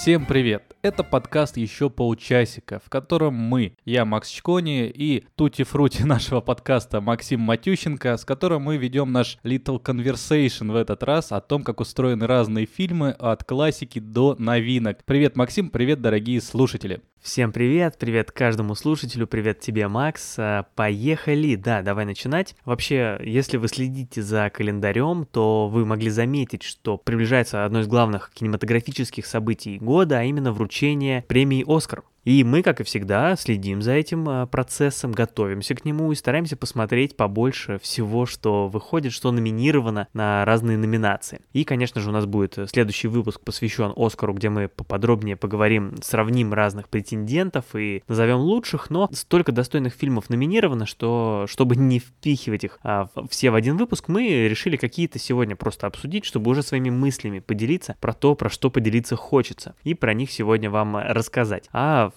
Всем привет! Это подкаст «Еще полчасика», в котором мы, я Макс Чкони и тути-фрути нашего подкаста Максим Матющенко, с которым мы ведем наш little conversation в этот раз о том, как устроены разные фильмы от классики до новинок. Привет, Максим, привет, дорогие слушатели! Всем привет, привет каждому слушателю, привет тебе, Макс. А, поехали, да, давай начинать. Вообще, если вы следите за календарем, то вы могли заметить, что приближается одно из главных кинематографических событий года, а именно вручение премии «Оскар». И мы, как и всегда, следим за этим а, процессом, готовимся к нему и стараемся посмотреть побольше всего, что выходит, что номинировано на разные номинации. И, конечно же, у нас будет следующий выпуск посвящен Оскару, где мы поподробнее поговорим, сравним разных претендентов и назовем лучших, но столько достойных фильмов номинировано, что чтобы не впихивать их а, все в один выпуск, мы решили какие-то сегодня просто обсудить, чтобы уже своими мыслями поделиться про то, про что поделиться хочется, и про них сегодня вам рассказать. А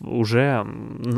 уже,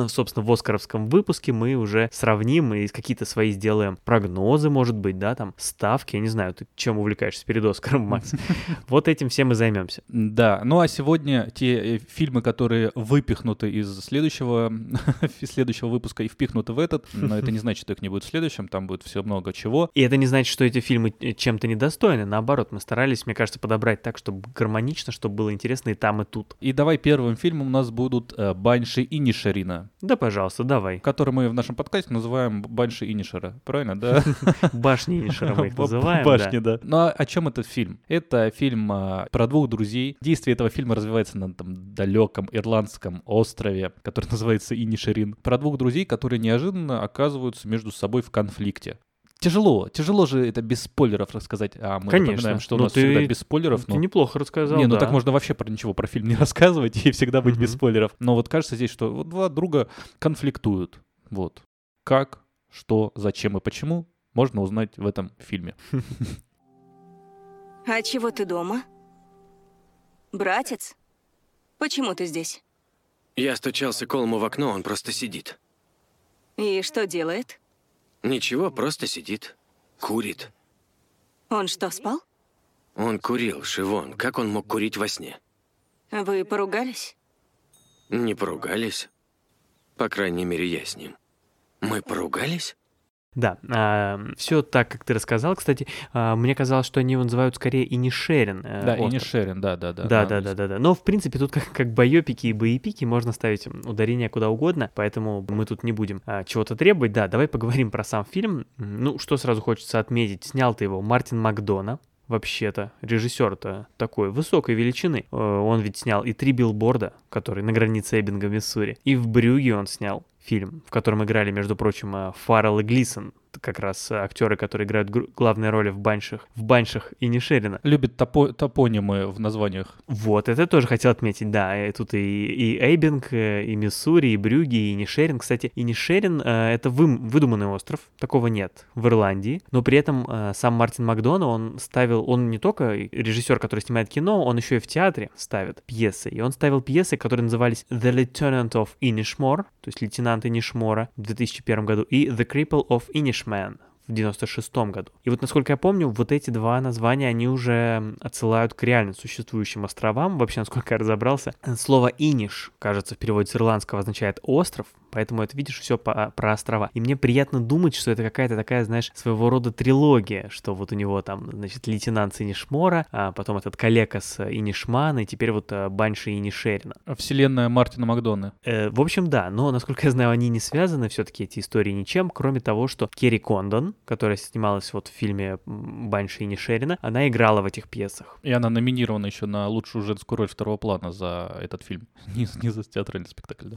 собственно, в Оскаровском выпуске мы уже сравним и какие-то свои сделаем прогнозы, может быть, да, там, ставки, я не знаю, ты чем увлекаешься перед Оскаром, Макс? Вот этим всем и займемся. Да, ну а сегодня те э, фильмы, которые выпихнуты из следующего, следующего выпуска и впихнуты в этот, но это не значит, что их не будет в следующем, там будет все много чего. И это не значит, что эти фильмы э, чем-то недостойны, наоборот, мы старались, мне кажется, подобрать так, чтобы гармонично, чтобы было интересно и там, и тут. И давай первым фильмом у нас будут э, Банши и Нишарина. Да, пожалуйста, давай. Который мы в нашем подкасте называем Банши и Нишара. Правильно, да? Башни Нишара мы их называем. Башни, да. Ну а о чем этот фильм? Это фильм а, про двух друзей. Действие этого фильма развивается на там далеком ирландском острове, который называется Инишарин. Про двух друзей, которые неожиданно оказываются между собой в конфликте. Тяжело, тяжело же это без спойлеров рассказать. А мы Конечно. напоминаем, что у Ну, нас ты- всегда без спойлеров. Ты но- неплохо рассказал, Не, ну да. так можно вообще про ничего про фильм не рассказывать и всегда быть без Мгм. спойлеров. Но вот кажется здесь, что вот два друга конфликтуют. Вот. Как, что, зачем и почему можно узнать в этом фильме. А чего ты дома? Братец? Почему ты здесь? Я стучался Колму в окно, он просто сидит. И что делает? Ничего, просто сидит. Курит. Он что, спал? Он курил, Шивон. Как он мог курить во сне? Вы поругались? Не поругались. По крайней мере, я с ним. Мы поругались? Да, все так, как ты рассказал. Кстати, а, мне казалось, что они его называют скорее Инишерин. э, Да, и не остров. Шерин, да, да, да. Да, да, да, да, да. Но в принципе тут как, как байопики и боепики можно ставить ударение куда угодно, поэтому мы тут не будем а, чего-то требовать. Да, давай поговорим про сам фильм. Ну, что сразу хочется отметить, снял ты его Мартин Макдона. Вообще-то, режиссер-то такой высокой величины. Э, Он ведь снял и три билборда, которые на границе Эббинга, Миссури. И в Брюге он снял фильм, в котором играли, между прочим, э, Фаррелл и Глисон. Как раз э, актеры, которые играют главные роли в баншах, в баншах и Нишерина. Любит топо- топонимы в названиях. Вот, это тоже хотел отметить, да. И тут и, и Эйбинг, э, и Миссури, и Брюги, и Нишерин. Кстати, и Нишерин э, — это вым- выдуманный остров, такого нет в Ирландии. Но при этом э, сам Мартин Макдона, он ставил, он не только режиссер, который снимает кино, он еще и в театре ставит пьесы. И он ставил пьесы, которые назывались The Lieutenant of Inishmore, то есть лейтенант Инишмора в 2001 году, и The Cripple of Inishman в 96 году. И вот, насколько я помню, вот эти два названия, они уже отсылают к реально существующим островам. Вообще, насколько я разобрался, слово «иниш», кажется, в переводе с ирландского означает «остров», поэтому это, видишь, все про острова. И мне приятно думать, что это какая-то такая, знаешь, своего рода трилогия, что вот у него там, значит, лейтенант с Инишмора, а потом этот коллега с Инишмана, и теперь вот э, Банши Инишерина. Вселенная Мартина Макдоны. Э, в общем, да, но, насколько я знаю, они не связаны все-таки, эти истории, ничем, кроме того, что Керри Кондон, которая снималась вот в фильме Банши и Нишерина, она играла в этих пьесах. И она номинирована еще на лучшую женскую роль второго плана за этот фильм. Не, не за театральный спектакль,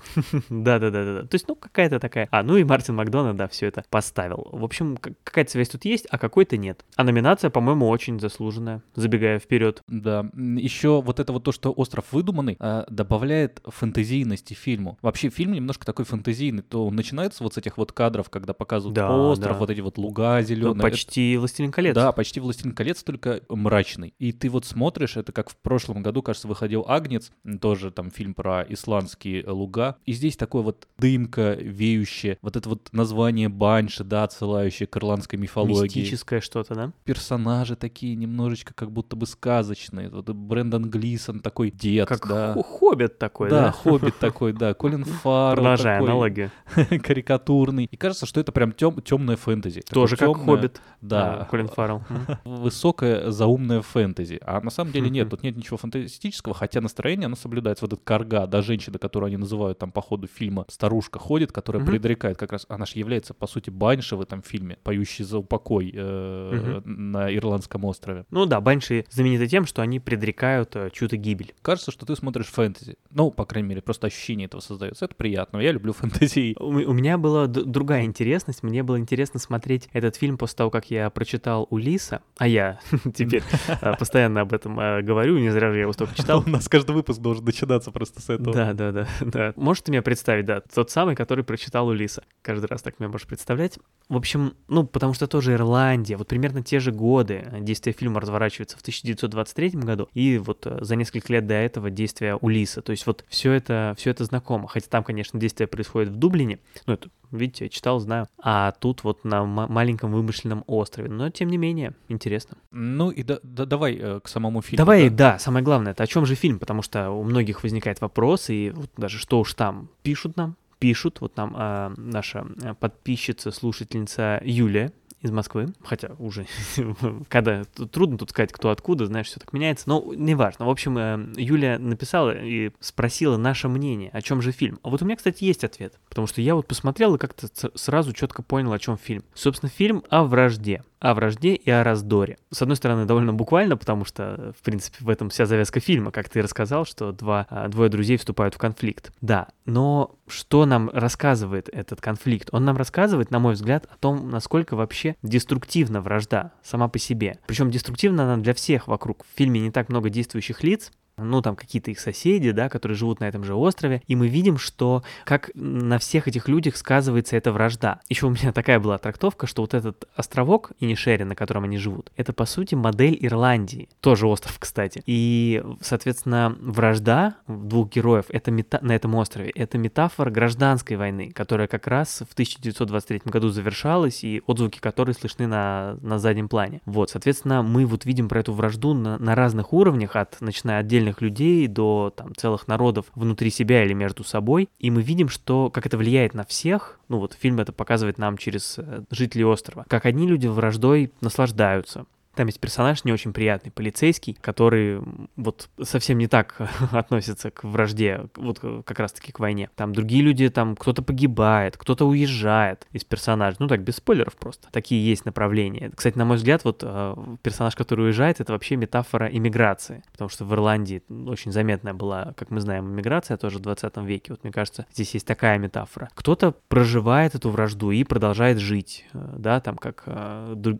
да. То есть, ну, какая-то такая... А, ну и Мартин Макдональд, да, все это поставил. В общем, какая-то связь тут есть, а какой-то нет. А номинация, по-моему, очень заслуженная, забегая вперед. Да, еще вот это вот то, что остров выдуманный, а, добавляет фэнтезийности фильму. Вообще фильм немножко такой фэнтезийный, то он начинается вот с этих вот кадров, когда показывают Да, остров, да. вот эти вот луга, луга Ну, зеленые. почти «Властелин колец». Да, почти «Властелин колец», только мрачный. И ты вот смотришь, это как в прошлом году, кажется, выходил «Агнец», тоже там фильм про исландские луга. И здесь такое вот дымка веющая, вот это вот название Банши, да, отсылающее к ирландской мифологии. Мистическое что-то, да? Персонажи такие немножечко как будто бы сказочные. Вот Брэндон Глисон такой дед, Как да. хо- хоббит такой, да, да? хоббит такой, да, Колин Фаррелл Продолжай такой аналогию. карикатурный. И кажется, что это прям тем, темная фэнтези. Тоже как хоббит. Да, Колин Фаррелл. М. высокое заумное фэнтези. А на самом деле нет, тут нет ничего фантастического, хотя настроение, оно соблюдается. Вот этот карга, да, женщина, которую они называют там по ходу фильма, старушка ходит, которая Мгм. предрекает как раз, она же является, по сути, Банши в этом фильме, поющий за упокой э, на Ирландском острове. Ну да, банши знамениты тем, что они предрекают э, чью-то гибель. Кажется, что ты смотришь фэнтези. Ну, по крайней мере, просто ощущение этого создается. Это приятно. Я люблю фэнтези. У, у меня была д- другая интересность. Мне было интересно смотреть этот фильм после того, как я прочитал Улиса. А я теперь э, постоянно об этом э, говорю, не зря же я его столько читал. У нас каждый выпуск должен начинаться просто с этого. Да, да, да, да. Можешь ты меня представить, да, тот самый, который прочитал Улиса. Каждый раз так меня можешь представлять. В общем, ну, потому что тоже Ирландия, вот примерно те же годы действие фильма разворачивается в 1923 году, и вот э, за несколько лет до этого действия Улиса. То есть вот все это, все это знакомо. Хотя там, конечно, действие происходит в Дублине, ну, это, видите, я читал, знаю. А тут вот на ма- маленьком вымышленном острове. Но, тем не менее, интересно. Ну и да, да- давай э, к самому фильму. Давай, да? да, самое главное, это о чем же фильм, потому что у многих возникает вопрос, и вот даже что уж там пишут нам, пишут, вот нам а, наша а, подписчица, слушательница Юлия из Москвы, хотя уже, когда трудно тут сказать, кто откуда, знаешь, все так меняется, но неважно. В общем, э, Юлия написала и спросила наше мнение, о чем же фильм. А вот у меня, кстати, есть ответ, потому что я вот посмотрел и как-то сразу четко понял, о чем фильм. Собственно, фильм о вражде о вражде и о раздоре. С одной стороны, довольно буквально, потому что, в принципе, в этом вся завязка фильма, как ты рассказал, что два, а, двое друзей вступают в конфликт. Да, но что нам рассказывает этот конфликт? Он нам рассказывает, на мой взгляд, о том, насколько вообще деструктивна вражда сама по себе. Причем деструктивна она для всех вокруг. В фильме не так много действующих лиц, ну, там какие-то их соседи, да, которые живут на этом же острове, и мы видим, что как на всех этих людях сказывается эта вражда. Еще у меня такая была трактовка, что вот этот островок Инишери, на котором они живут, это, по сути, модель Ирландии. Тоже остров, кстати. И, соответственно, вражда двух героев это мета... на этом острове — это метафора гражданской войны, которая как раз в 1923 году завершалась, и отзвуки которой слышны на, на заднем плане. Вот, соответственно, мы вот видим про эту вражду на, на разных уровнях, от начиная отдельных людей до там целых народов внутри себя или между собой, и мы видим, что как это влияет на всех, ну вот фильм это показывает нам через э, жителей острова, как одни люди враждой наслаждаются, там есть персонаж не очень приятный, полицейский, который вот совсем не так относится к вражде, вот э, как раз-таки к войне. Там другие люди, там кто-то погибает, кто-то уезжает из персонажа. Ну так, без спойлеров просто. Такие есть направления. Кстати, на мой взгляд, вот э, персонаж, который уезжает, это вообще метафора иммиграции. Потому что в Ирландии очень заметная была, как мы знаем, иммиграция тоже в 20 веке. Вот мне кажется, здесь есть такая метафора. Кто-то проживает эту вражду и продолжает жить, э, да, там как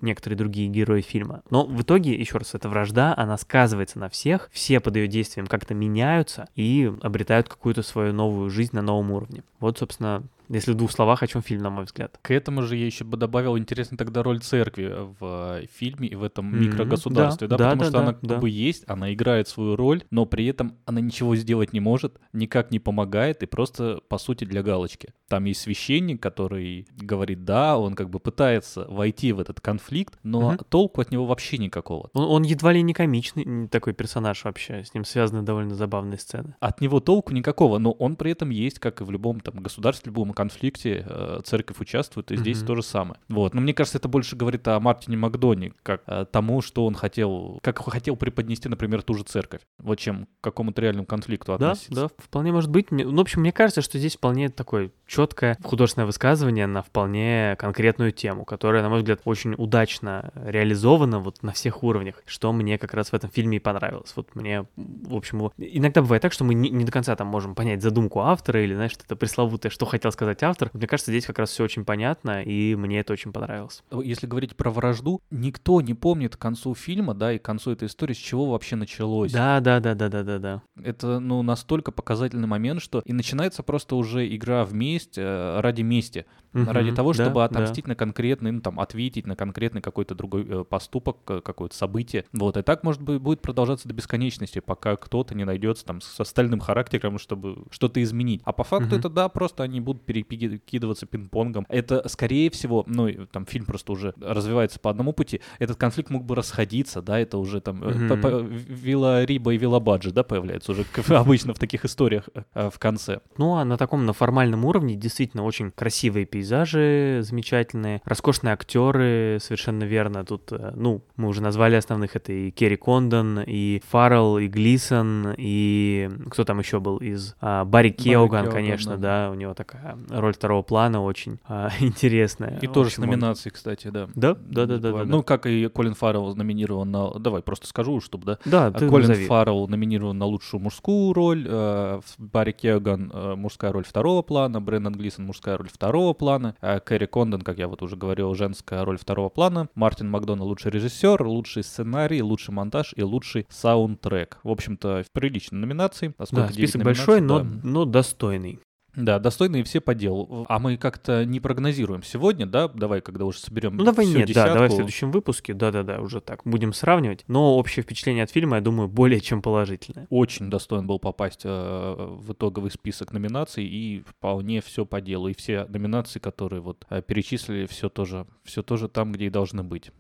некоторые другие герои фильма. Но в итоге, еще раз, эта вражда, она сказывается на всех, все под ее действием как-то меняются и обретают какую-то свою новую жизнь на новом уровне. Вот, собственно, если в двух словах, о чем фильм, на мой взгляд. К этому же я еще бы добавил интересно тогда роль церкви в э, фильме и в этом Мгм, микрогосударстве, да, да, потому да, что да, она да. как бы есть, она играет свою роль, но при этом она ничего сделать не может, никак не помогает и просто по сути для галочки. Там есть священник, который говорит да, он как бы пытается войти в этот конфликт, но Мгм. толку от него вообще никакого. Он, он едва ли не комичный такой персонаж вообще, с ним связаны довольно забавные сцены. От него толку никакого, но он при этом есть, как и в любом там государстве, в любом конфликте, э, церковь участвует, и здесь Мгм. то же самое. Вот. Но мне кажется, это больше говорит о Мартине Макдоне, как э, тому, что он хотел, как хотел преподнести, например, ту же церковь, вот чем к какому-то реальному конфликту Да, относиться. да, вполне может быть. Ну, в общем, мне кажется, что здесь вполне такое четкое художественное высказывание на вполне конкретную тему, которая, на мой взгляд, очень удачно реализована вот на всех уровнях, что мне как раз в этом фильме и понравилось. Вот мне, в общем, иногда бывает так, что мы не, не до конца там можем понять задумку автора или, знаешь, это пресловутое, что хотел сказать автор. Мне кажется, здесь как раз все очень понятно, и мне это очень понравилось. Если говорить про вражду, никто не помнит к концу фильма, да, и к концу этой истории, с чего вообще началось. Да, да, да, да, да, да, да. Это, ну, настолько показательный момент, что и начинается просто уже игра в месть э, ради мести. Мгм, ради того, да, чтобы да. отомстить на конкретный, ну там, ответить на конкретный какой-то другой э, поступок, э, какое-то событие. Вот, и так, может быть, будет продолжаться до бесконечности, пока кто-то не найдется там с остальным характером, чтобы что-то изменить. А по факту Мгм. это, да, просто они будут перекидываться пинг-понгом. Это, скорее всего, ну, там фильм просто уже развивается по одному пути, этот конфликт мог бы расходиться, да, это уже там по- Вилла Риба и Вилла Баджи, да, появляется уже обычно в таких историях в конце. Ну, а на таком, на формальном уровне действительно очень красивые пейзажи, замечательные, роскошные актеры, совершенно верно. Тут, э, ну, мы уже назвали основных, это и Керри Кондон, и Фаррелл, и Глисон, и кто там еще был из... а, Барри Кеоган, Кеоган, конечно, да. да, у него такая роль второго плана очень а, интересная. И тоже с общем, он- номинацией, кстати, да. Да, да, да, да. Ну, как и Колин Фаррелл номинирован на... Давай просто скажу, чтобы, да. Да, А ты Колин назови. Фаррелл номинирован на лучшую мужскую роль, э, Барри Кеоган э, мужская роль второго плана, Брэндон Глисон мужская роль второго плана, э, Кэрри Кондон, как я вот уже говорил, женская роль второго плана, Мартин Макдона лучший режиссер, лучший сценарий, лучший монтаж и лучший саундтрек. В общем-то, приличные номинации. А Да, список большой, но, номинаций? Да. но достойный. Да, достойные все по делу. А мы как-то не прогнозируем сегодня, да? Давай, когда уже соберем Ну давай всю нет, да, давай в десятку. следующем выпуске, да-да-да, уже так, будем сравнивать. Но общее впечатление от фильма, я думаю, более чем положительное. Очень достоин был попасть э, в итоговый список номинаций и вполне все по делу. И все номинации, которые вот э, перечислили, все тоже, все тоже там, где и должны быть.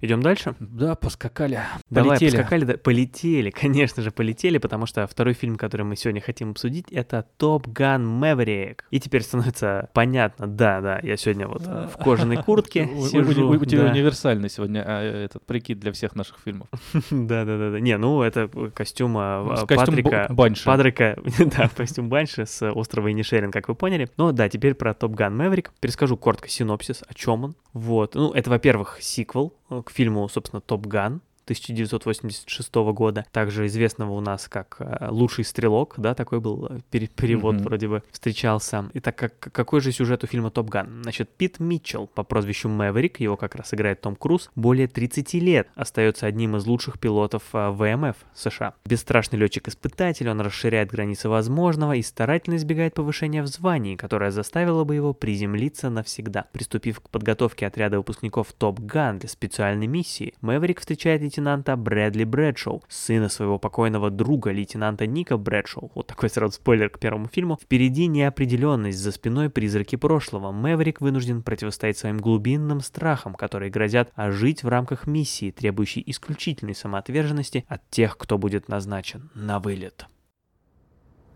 Идем дальше? Да, поскакали. Давай, Полетели. поскакали, да, полетели, конечно же, полетели, потому что второй фильм, который мы сегодня хотим обсудить, это Топ Ган Мэверик. И теперь становится понятно, да, да, я сегодня вот э, в кожаной куртке сижу. у, тебя универсальный сегодня а, этот прикид для всех наших фильмов. Да, да, да, да. Не, ну это костюм а, С а, костюм Патрика. Банши. Патрика, да, костюм Банши с острова Инишерин, как вы поняли. Но да, теперь про Топ Ган Мэверик. Перескажу коротко синопсис, о чем он. Вот. Ну, это, во-первых, сиквел э, к фильму, собственно, Топ Ган. 1986 года, также известного у нас как э, «Лучший стрелок», да, такой был э, пере- перевод Мгм. вроде бы встречался. Итак, как, какой же сюжет у фильма «Топ Ган»? Значит, Пит Митчелл по прозвищу Мэверик, его как раз играет Том Круз, более 30 лет остается одним из лучших пилотов э, ВМФ США. Бесстрашный летчик-испытатель, он расширяет границы возможного и старательно избегает повышения в звании, которое заставило бы его приземлиться навсегда. Приступив к подготовке отряда выпускников Топ Ган для специальной миссии, Мэверик встречает лейтенанта Брэдли Брэдшоу, сына своего покойного друга, лейтенанта Ника Брэдшоу. Вот такой сразу спойлер к первому фильму. Впереди неопределенность, за спиной призраки прошлого. Мэверик вынужден противостоять своим глубинным страхам, которые грозят ожить в рамках миссии, требующей исключительной самоотверженности от тех, кто будет назначен на вылет.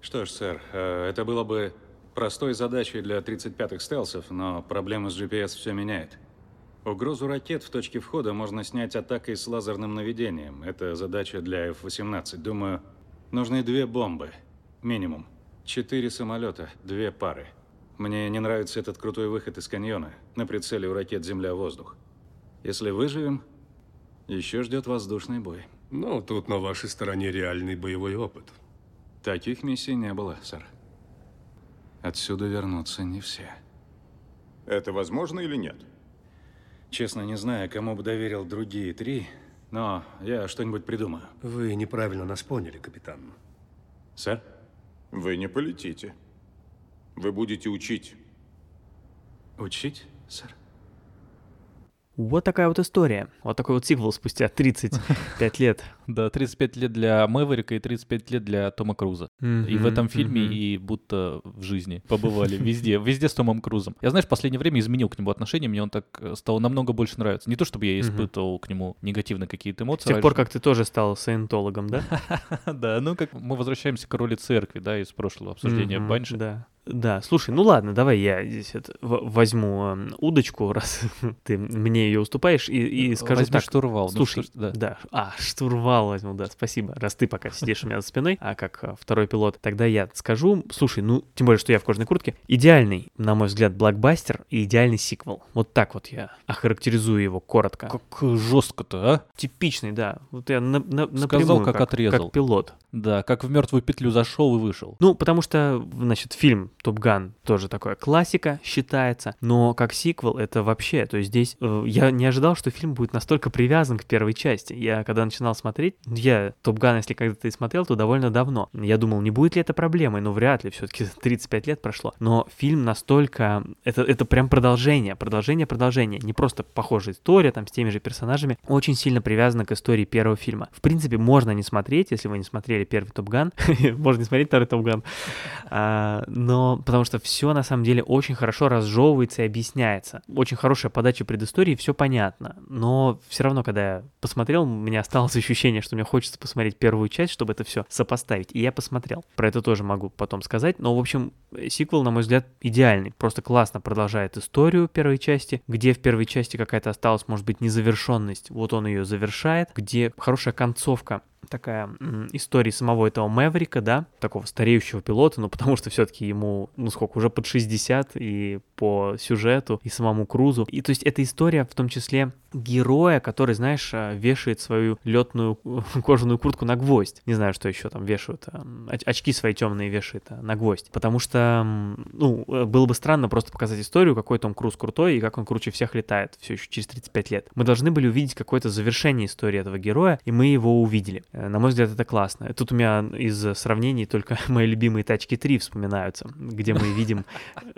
Что ж, сэр, э, это было бы простой задачей для 35-х стелсов, но проблема с GPS все меняет. Угрозу ракет в точке входа можно снять атакой с лазерным наведением. Это задача для F-18. Думаю, нужны две бомбы. Минимум. Четыре самолета, две пары. Мне не нравится этот крутой выход из каньона. На прицеле у ракет земля-воздух. Если выживем, еще ждет воздушный бой. Ну, тут на вашей стороне реальный боевой опыт. Таких миссий не было, сэр. Отсюда вернутся не все. Это возможно или нет? Честно, не знаю, кому бы доверил другие три, но я что-нибудь придумаю. Вы неправильно нас поняли, капитан. Сэр? Вы не полетите. Вы будете учить. Учить, сэр? Вот такая вот история. Вот такой вот сиквел спустя 35 лет. Да, 35 лет для Мэверика и 35 лет для Тома Круза. И в этом фильме, и будто в жизни побывали везде, везде с Томом Крузом. Я, знаешь, в последнее время изменил к нему отношение, мне он так э, стал намного больше нравиться. Не то, чтобы я испытывал к нему негативные какие-то С эмоции. тех пор, раньше. как ты тоже стал саентологом, да? Да, ну как мы возвращаемся к роли церкви, да, из прошлого обсуждения Банши. Да. Да, слушай, ну ладно, давай я здесь это возьму эм, удочку, раз ты мне ее уступаешь, и, и скажу Возьми так. штурвал. ну Слушай, что ж, да. да. А, штурвал возьму, да, спасибо. Раз ты пока сидишь у меня за спиной, а как а, второй пилот, тогда я скажу. Слушай, ну, тем более, что я в кожаной куртке. Идеальный, на мой взгляд, блокбастер и идеальный сиквел. Вот так вот я охарактеризую его коротко. Как жестко-то, а? Типичный, да. Вот я на, на, Сказал, напрямую, как отрезал. Как пилот. Да, как в мертвую петлю зашел и вышел. Ну, потому что, значит, фильм «Топ Ган» тоже такая классика считается, но как сиквел это вообще, то есть здесь э, я не ожидал, что фильм будет настолько привязан к первой части. Я когда начинал смотреть, посмотреть. Я Топ Ган, если когда-то и смотрел, то довольно давно. Я думал, не будет ли это проблемой, но вряд ли, все-таки 35 лет прошло. Но фильм настолько... Это, это прям продолжение, продолжение, продолжение. Не просто похожая история, там, с теми же персонажами. Очень сильно привязана к истории первого фильма. В принципе, можно не смотреть, если вы не смотрели первый Топ Ган. можно не смотреть второй Топ Ган. А, но потому что все на самом деле очень хорошо разжевывается и объясняется. Очень хорошая подача предыстории, все понятно. Но все равно, когда я посмотрел, у меня осталось ощущение, что мне хочется посмотреть первую часть, чтобы это все сопоставить. И я посмотрел. Про это тоже могу потом сказать. Но, в общем, сиквел, на мой взгляд, идеальный. Просто классно продолжает историю первой части, где в первой части какая-то осталась, может быть, незавершенность. Вот он ее завершает, где хорошая концовка такая история самого этого Мэврика, да, такого стареющего пилота, ну, потому что все-таки ему, ну, сколько, уже под 60, и по сюжету, и самому Крузу. И то есть эта история в том числе героя, который, знаешь, э, вешает свою летную кожаную куртку на гвоздь. Не знаю, что еще там вешают. Э, очки свои темные вешает э, на гвоздь. Потому что, ну, было бы странно просто показать историю, какой Том Круз крутой и как он круче всех летает все еще через 35 лет. Мы должны были увидеть какое-то завершение истории этого героя, и мы его увидели. На мой взгляд, это классно. Тут у меня из сравнений только мои любимые тачки 3 вспоминаются, где мы видим,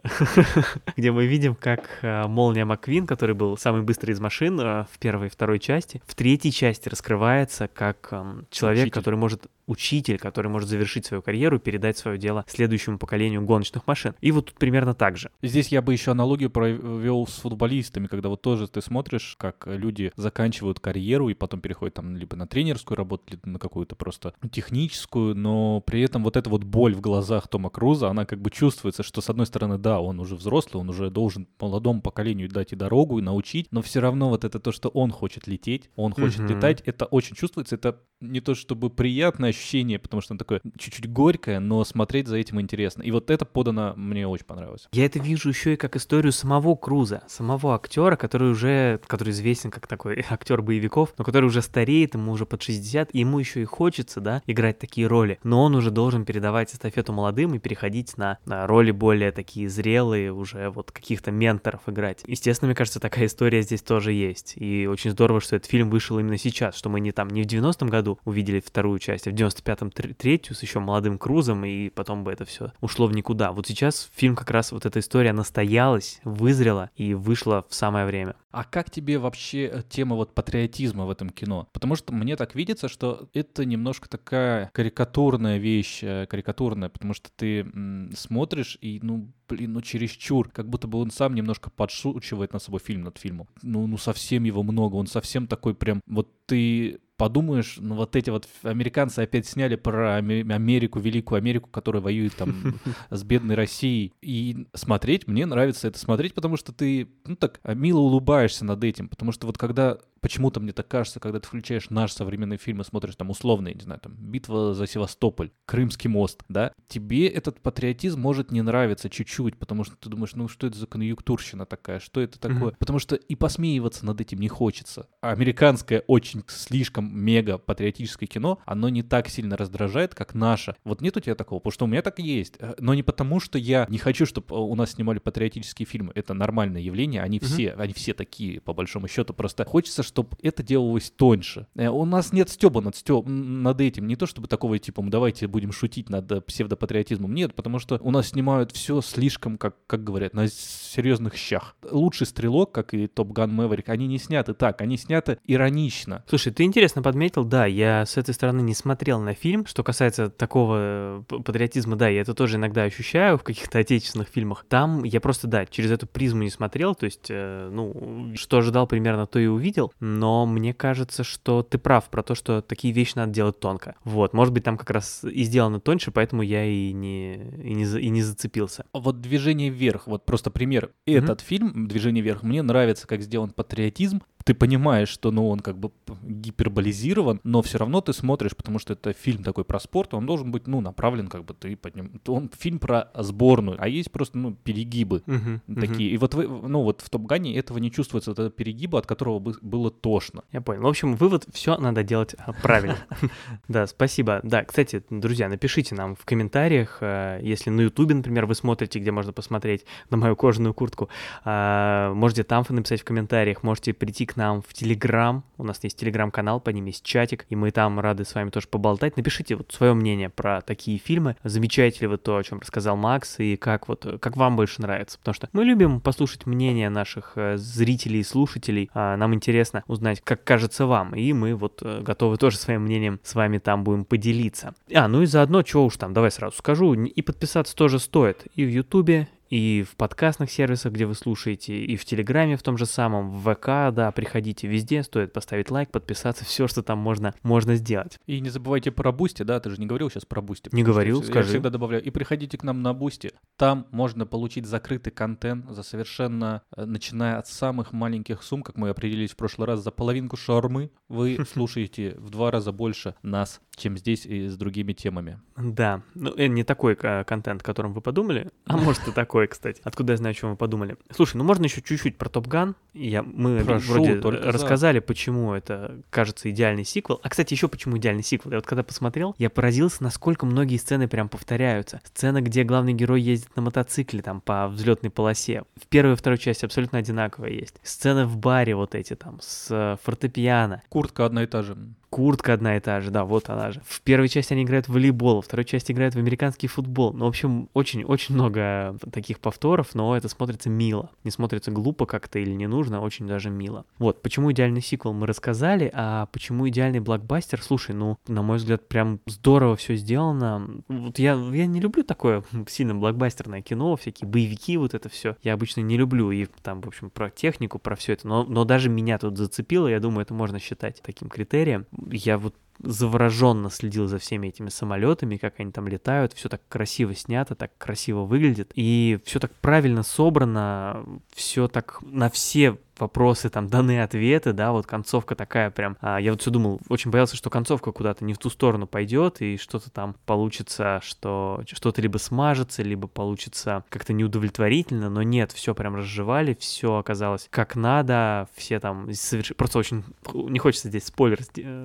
где мы видим, как Молния Маквин, который был самый быстрый из машин, Э, в первой и второй части. В третьей части раскрывается как эм, человек, который может учитель, который может завершить свою карьеру и передать свое дело следующему поколению гоночных машин. И вот тут примерно так же. Здесь я бы еще аналогию провел с футболистами, когда вот тоже ты смотришь, как люди заканчивают карьеру и потом переходят там либо на тренерскую работу, либо на какую-то просто техническую, но при этом вот эта вот боль в глазах Тома Круза, она как бы чувствуется, что с одной стороны, да, он уже взрослый, он уже должен молодому поколению дать и дорогу, и научить, но все равно вот это то, что он хочет лететь, он хочет mm-hmm. летать, это очень чувствуется, это не то чтобы приятное ощущение, потому что оно такое чуть-чуть горькое, но смотреть за этим интересно. И вот это подано мне очень понравилось. Я это вижу еще и как историю самого Круза, самого актера, который уже, который известен как такой актер боевиков, но который уже стареет, ему уже под 60, и ему еще и хочется, да, играть такие роли. Но он уже должен передавать эстафету молодым и переходить на, на роли более такие зрелые, уже вот каких-то менторов играть. Естественно, мне кажется, такая история здесь тоже есть. И очень здорово, что этот фильм вышел именно сейчас, что мы не там, не в 90-м году увидели вторую часть, а в 95-м третью с еще молодым Крузом, и потом бы это все ушло в никуда. Вот сейчас фильм как раз, вот эта история настоялась, вызрела и вышла в самое время. А как тебе вообще э, тема вот патриотизма в этом кино? Потому что мне так видится, что это немножко такая карикатурная вещь, э, карикатурная, потому что ты смотришь и, ну, блин, ну чересчур, как будто бы он сам немножко подшучивает на собой фильм над фильмом. Ну, ну совсем его много, он совсем такой прям, вот ты подумаешь, ну вот эти вот американцы опять сняли про Америку, Великую Америку, которая воюет там с бедной Россией. И смотреть, мне нравится это смотреть, потому что ты, ну так, мило улыбаешься над этим. Потому что вот когда почему-то мне так кажется, когда ты включаешь наш современный фильм и смотришь там условный, не знаю, там «Битва за Севастополь», «Крымский мост», да, тебе этот патриотизм может не нравиться чуть-чуть, потому что ты думаешь, ну что это за конъюнктурщина такая, что это такое? Mm-hmm. Потому что и посмеиваться над этим не хочется. Американское очень слишком мега патриотическое кино, оно не так сильно раздражает, как наше. Вот нет у тебя такого, потому что у меня так и есть. Э, но не потому, что я не хочу, чтобы у нас снимали патриотические фильмы. Это нормальное явление, они mm-hmm. все, они все такие, по большому счету. Просто хочется, чтобы это делалось тоньше. Э, у нас нет стеба над, стёб, над этим. Не то чтобы такого типа, давайте будем шутить над э, псевдопатриотизмом. Нет, потому что у нас снимают все слишком, как, как говорят, на серьезных щах. Лучший стрелок, как и Топ Ган Мэверик, они не сняты так, они сняты иронично. Слушай, ты интересно подметил, да, я с этой стороны не смотрел на фильм. Что касается такого э, патриотизма, да, я это тоже иногда ощущаю в каких-то отечественных фильмах. Там я просто, да, через эту призму не смотрел, то есть, ну, что ожидал примерно, то и увидел но мне кажется, что ты прав про то, что такие вещи надо делать тонко. Вот, может быть, там как раз и сделано тоньше, поэтому я и не, и не, и не зацепился. Вот «Движение вверх», вот просто пример. Этот mm-hmm. фильм «Движение вверх» мне нравится, как сделан патриотизм, ты понимаешь, что ну, он как бы гиперболизирован, но все равно ты смотришь, потому что это фильм такой про спорт, он должен быть, ну, направлен как бы ты под ним. Он фильм про сборную, а есть просто, ну, перегибы uh-huh, такие. Uh-huh. И вот, вы, ну, вот в Топ-Гане этого не чувствуется, это перегиба, от которого бы было тошно. Я понял. В общем, вывод, все надо делать а, правильно. Да, спасибо. Да, кстати, друзья, напишите нам в комментариях, э, если на Ютубе, например, вы смотрите, где можно посмотреть на мою кожаную куртку, а, можете там написать в комментариях, можете прийти к к нам в Телеграм. У нас есть Телеграм-канал, по ним есть чатик, и мы там рады с вами тоже поболтать. Напишите вот свое мнение про такие фильмы. Замечаете ли вы то, о чем рассказал Макс, и как вот, как вам больше нравится? Потому что мы любим послушать мнение наших э, зрителей и слушателей. А нам интересно узнать, как кажется вам, и мы вот э, готовы тоже своим мнением с вами там будем поделиться. А, ну и заодно, что уж там, давай сразу скажу, и подписаться тоже стоит и в Ютубе, и в подкастных сервисах, где вы слушаете, и в Телеграме в том же самом, в ВК, да, приходите везде, стоит поставить лайк, подписаться, все, что там можно, можно сделать. И не забывайте про Бусти, да, ты же не говорил сейчас про Бусти. Не говорил, я скажи. всегда добавляю. И приходите к нам на Бусти, там можно получить закрытый контент за совершенно, э, начиная от самых маленьких сумм, как мы определились в прошлый раз, за половинку шаурмы вы слушаете в два раза больше нас, чем здесь и с другими темами. Да, ну э, не такой э, контент, о котором вы подумали, а может и такой, кстати. Откуда я знаю, о чем вы подумали? Слушай, ну можно еще чуть-чуть про Топ Ган. Я, мы Прошу, вроде только за. рассказали, почему это кажется идеальный сиквел. А, кстати, еще почему идеальный сиквел. Я вот когда посмотрел, я поразился, насколько многие сцены прям повторяются. Сцена, где главный герой ездит на мотоцикле там по взлетной полосе. В первой и второй части абсолютно одинаковая есть. Сцены в баре вот эти там с э, фортепиано. Куртка одна и та же. Куртка одна и та же, да, вот она же. В первой части они играют в волейбол, во второй части играют в американский футбол. Ну, в общем, очень-очень много таких повторов, но это смотрится мило. Не смотрится глупо как-то или не нужно, а очень даже мило. Вот, почему идеальный сиквел мы рассказали, а почему идеальный блокбастер? Слушай, ну, на мой взгляд, прям здорово все сделано. Вот я, я не люблю такое сильно блокбастерное кино, всякие боевики, вот это все. Я обычно не люблю, и там, в общем, про технику, про все это. Но, но даже меня тут зацепило, я думаю, это можно считать таким критерием я вот завороженно следил за всеми этими самолетами, как они там летают, все так красиво снято, так красиво выглядит, и все так правильно собрано, все так на все вопросы, там, даны ответы, да, вот концовка такая прям, а, я вот все думал, очень боялся, что концовка куда-то не в ту сторону пойдет, и что-то там получится, что что-то либо смажется, либо получится как-то неудовлетворительно, но нет, все прям разжевали, все оказалось как надо, все там соверш... просто очень не хочется здесь спойлер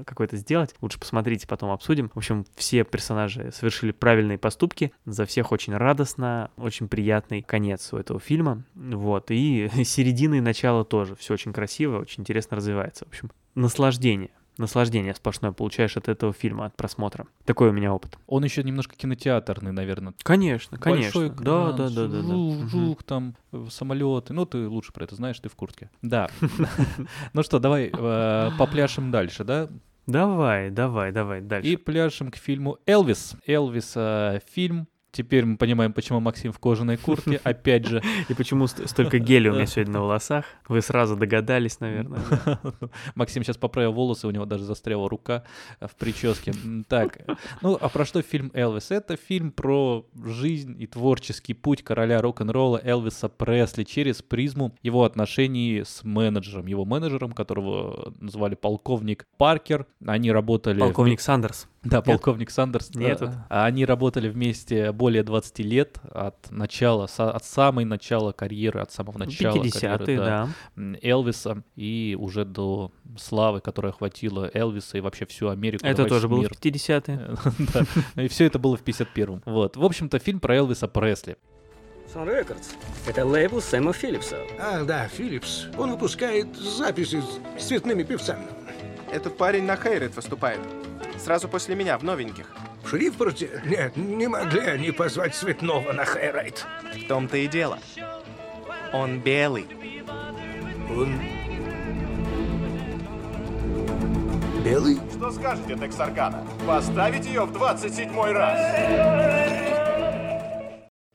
какой-то сделать, лучше посмотрите, потом обсудим. В общем, все персонажи совершили правильные поступки, за всех очень радостно, очень приятный конец у этого фильма, вот, и середина и начало тоже, все очень красиво, очень интересно развивается, в общем, наслаждение. Наслаждение сплошное получаешь от этого фильма, от просмотра. Такой у меня опыт. Он еще немножко кинотеатрный, наверное. Конечно, конечно. Большой да, экран, да, да, да, да. жух, Мгм. жух, там э, самолеты. Ну, ты лучше про это знаешь, ты в куртке. Да. Ну что, давай э, попляшем дальше, да? Давай, давай, давай, дальше. И пляшем к фильму «Элвис». «Элвис» э, фильм. Теперь мы понимаем, почему Максим в кожаной куртке. Опять же, И почему ст- столько геля у меня сегодня на волосах? Вы сразу догадались, наверное. Максим сейчас поправил волосы, у него даже застряла рука э, в прическе. Так, ну а про что фильм «Элвис»? Это фильм про жизнь и творческий путь короля рок-н-ролла Элвиса Пресли через призму его отношений с менеджером. Его менеджером, которого назвали полковник Паркер. Они работали... Полковник Сандерс. Да, полковник Сандерс. Нет, да. это- А Они работали вместе более 20 лет от начала, от самой начала карьеры, от самого начала 50-е, карьеры, да. м, Элвиса и уже до славы, которая охватила Элвиса и вообще всю Америку. Это да, тоже было в 50-е. Да. И все это было в 51-м. Вот. В общем-то, фильм про Элвиса Пресли. Sun Records. Это лейбл Сэма Филлипса. А, да, Филлипс. Он выпускает записи с цветными певцами. Этот парень на Хейрет выступает. Сразу после меня, в новеньких. В Шрифпорте? Нет, не могли они позвать Цветного на Хайрайт. В том-то и дело. Он белый. Он... Белый? Что скажете, Тексаркана? Поставить ее в 27 раз?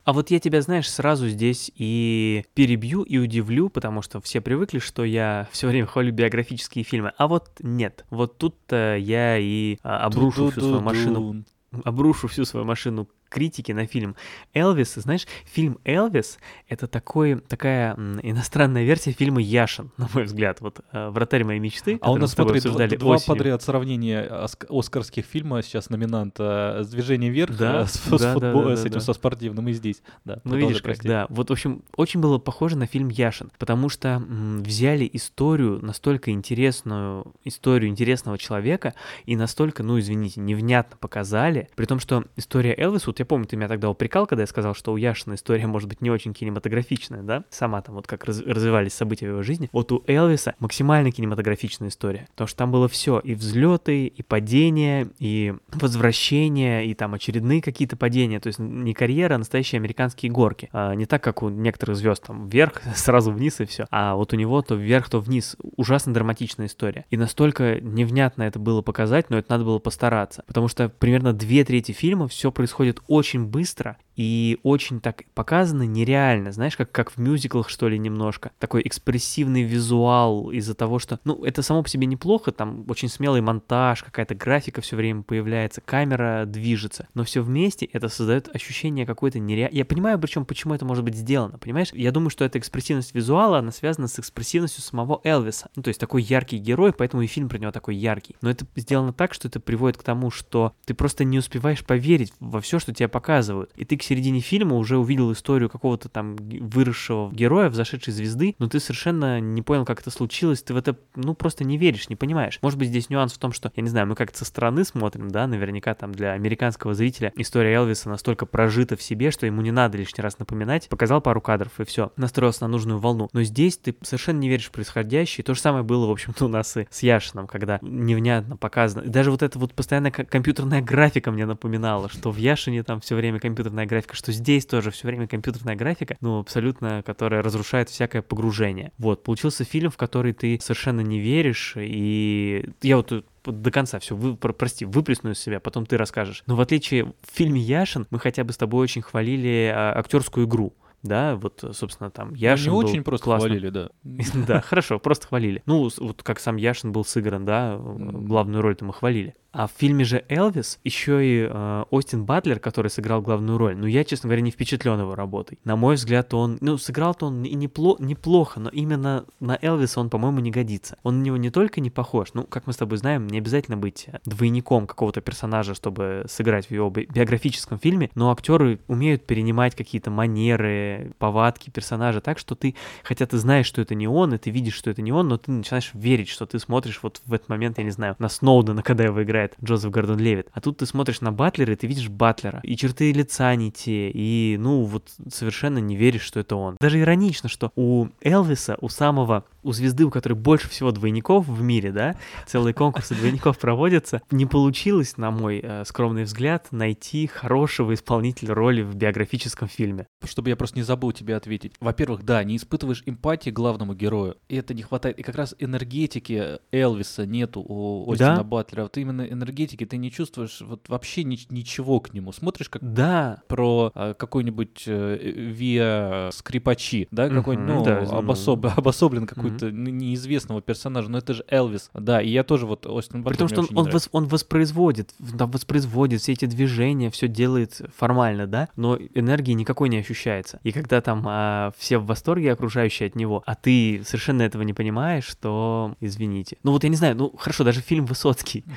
А вот я тебя, знаешь, сразу здесь и перебью, и удивлю, потому что все привыкли, что я все время хвалю биографические фильмы. А вот нет. Вот тут-то я и а, обрушу всю свою машину обрушу всю свою машину критики на фильм Элвис. Знаешь, фильм Элвис — это такой, такая иностранная версия фильма Яшин, на мой взгляд. Вот э, «Вратарь моей мечты», А у нас, с тобой смотри, два, два подряд сравнения оск- оскарских фильма. Сейчас номинант э, с «Движением вверх» Да, э, с, с да, да, футбол- да, с да, этим, да. со спортивным, и здесь. Да, Ну, видишь, как, да. Вот, в общем, очень было похоже на фильм Яшин, потому что м, взяли историю, настолько интересную, историю интересного человека, и настолько, ну, извините, невнятно показали, при том, что история Элвиса, вот я я помню, ты меня тогда упрекал, когда я сказал, что у Яшина история может быть не очень кинематографичная, да? Сама там вот как раз, развивались события в его жизни. Вот у Элвиса максимально кинематографичная история. Потому что там было все. И взлеты, и падения, и возвращения, и там очередные какие-то падения. То есть не карьера, а настоящие американские горки. А не так, как у некоторых звезд там вверх, сразу вниз и все. А вот у него то вверх, то вниз. Ужасно драматичная история. И настолько невнятно это было показать, но это надо было постараться. Потому что примерно две трети фильма все происходит очень быстро, и очень так показано нереально, знаешь, как, как в мюзиклах, что ли, немножко. Такой экспрессивный визуал из-за того, что, ну, это само по себе неплохо, там очень смелый монтаж, какая-то графика все время появляется, камера движется, но все вместе это создает ощущение какой-то нереальности. Я понимаю, причем, почему это может быть сделано, понимаешь? Я думаю, что эта экспрессивность визуала, она связана с экспрессивностью самого Элвиса. Ну, то есть такой яркий герой, поэтому и фильм про него такой яркий. Но это сделано так, что это приводит к тому, что ты просто не успеваешь поверить во все, что тебе показывают. И ты к середине фильма уже увидел историю какого-то там выросшего героя, взошедшей звезды, но ты совершенно не понял, как это случилось, ты в это, ну, просто не веришь, не понимаешь. Может быть, здесь нюанс в том, что, я не знаю, мы как-то со стороны смотрим, да, наверняка там для американского зрителя история Элвиса настолько прожита в себе, что ему не надо лишний раз напоминать, показал пару кадров и все, настроился на нужную волну. Но здесь ты совершенно не веришь в происходящее. То же самое было, в общем-то, у нас и с Яшином, когда невнятно показано. Даже вот эта вот постоянная компьютерная графика мне напоминала, что в Яшине там все время компьютерная графика, что здесь тоже все время компьютерная графика, ну, абсолютно, которая разрушает всякое погружение. Вот, получился фильм, в который ты совершенно не веришь, и я вот до конца все, вы, про, прости, выплесну из себя, потом ты расскажешь. Но в отличие в фильме Яшин, мы хотя бы с тобой очень хвалили а, актерскую игру да, вот, собственно, там Яшин ну, не был очень просто классным. хвалили, да. Да, хорошо, просто хвалили. Ну, вот как сам Яшин был сыгран, да, главную роль-то мы хвалили. А в фильме же «Элвис» еще и э, Остин Батлер, который сыграл главную роль. Ну, я, честно говоря, не впечатлен его работой. На мой взгляд, он... Ну, сыграл-то он и непло, неплохо, но именно на Элвиса он, по-моему, не годится. Он на него не только не похож, ну, как мы с тобой знаем, не обязательно быть двойником какого-то персонажа, чтобы сыграть в его би- биографическом фильме, но актеры умеют перенимать какие-то манеры, повадки персонажа так, что ты, хотя ты знаешь, что это не он, и ты видишь, что это не он, но ты начинаешь верить, что ты смотришь вот в этот момент, я не знаю, на Сноудена, когда его играет Джозеф Гордон Левит. А тут ты смотришь на Батлера, и ты видишь Батлера. И черты лица не те, и, ну, вот совершенно не веришь, что это он. Даже иронично, что у Элвиса, у самого, у звезды, у которой больше всего двойников в мире, да, целые конкурсы двойников проводятся, не получилось, на мой э, скромный взгляд, найти хорошего исполнителя роли в биографическом фильме. Чтобы я просто не забыл тебе ответить. Во-первых, да, не испытываешь эмпатии главному герою, и это не хватает. И как раз энергетики Элвиса нету у Остина Да. Батлера. Вот именно энергетики ты не чувствуешь вот вообще ни- ничего к нему. Смотришь как Да, про э, какой-нибудь э, Виа скрипачи, да, какой-нибудь, Мгм, ну, да, обособ- обособлен какой-то н- неизвестного персонажа, но это же Элвис, да, и я тоже вот Остин При Батлер том, мне что он, не он, вос- он воспроизводит, там воспроизводит все эти движения, все делает формально, да, но энергии никакой не ощущается. И когда там а, все в восторге окружающие от него, а ты совершенно этого не понимаешь, то извините. Ну вот я не знаю, ну хорошо, даже фильм Высоцкий.